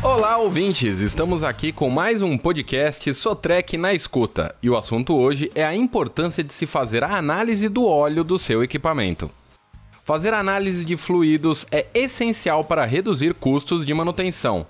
Olá, ouvintes! Estamos aqui com mais um podcast Sotrec na escuta. E o assunto hoje é a importância de se fazer a análise do óleo do seu equipamento. Fazer análise de fluidos é essencial para reduzir custos de manutenção.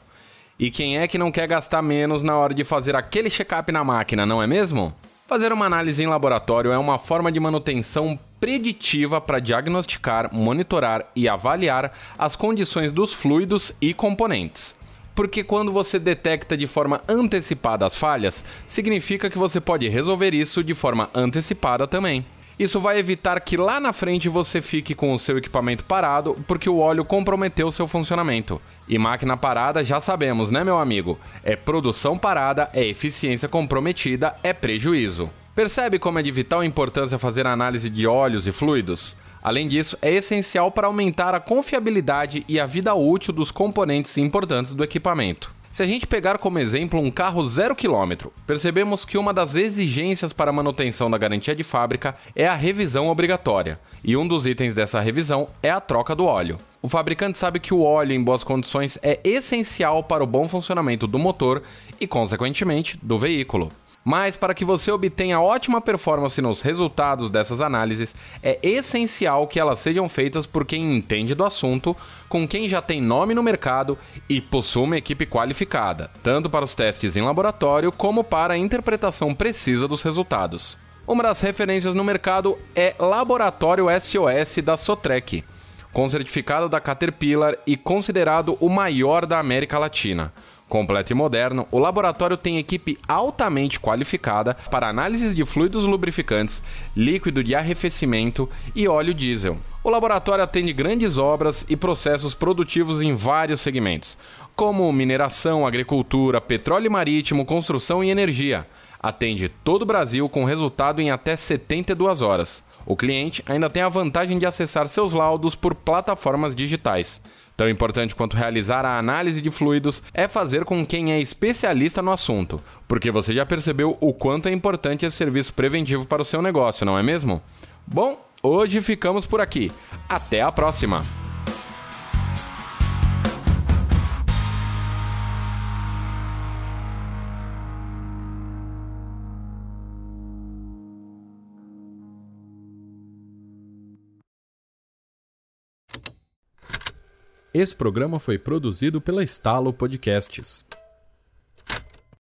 E quem é que não quer gastar menos na hora de fazer aquele check-up na máquina, não é mesmo? Fazer uma análise em laboratório é uma forma de manutenção preditiva para diagnosticar, monitorar e avaliar as condições dos fluidos e componentes. Porque quando você detecta de forma antecipada as falhas, significa que você pode resolver isso de forma antecipada também. Isso vai evitar que lá na frente você fique com o seu equipamento parado porque o óleo comprometeu seu funcionamento. E máquina parada já sabemos, né, meu amigo? É produção parada, é eficiência comprometida, é prejuízo. Percebe como é de vital importância fazer análise de óleos e fluidos? Além disso, é essencial para aumentar a confiabilidade e a vida útil dos componentes importantes do equipamento. Se a gente pegar como exemplo um carro zero quilômetro, percebemos que uma das exigências para a manutenção da garantia de fábrica é a revisão obrigatória, e um dos itens dessa revisão é a troca do óleo. O fabricante sabe que o óleo em boas condições é essencial para o bom funcionamento do motor e, consequentemente, do veículo. Mas para que você obtenha ótima performance nos resultados dessas análises, é essencial que elas sejam feitas por quem entende do assunto, com quem já tem nome no mercado e possui uma equipe qualificada, tanto para os testes em laboratório como para a interpretação precisa dos resultados. Uma das referências no mercado é Laboratório SOS da Sotrec, com certificado da Caterpillar e considerado o maior da América Latina. Completo e moderno, o laboratório tem equipe altamente qualificada para análises de fluidos lubrificantes, líquido de arrefecimento e óleo diesel. O laboratório atende grandes obras e processos produtivos em vários segmentos, como mineração, agricultura, petróleo marítimo, construção e energia. Atende todo o Brasil com resultado em até 72 horas. O cliente ainda tem a vantagem de acessar seus laudos por plataformas digitais. Tão importante quanto realizar a análise de fluidos é fazer com quem é especialista no assunto, porque você já percebeu o quanto é importante esse serviço preventivo para o seu negócio, não é mesmo? Bom, hoje ficamos por aqui. Até a próxima! Esse programa foi produzido pela Estalo Podcasts.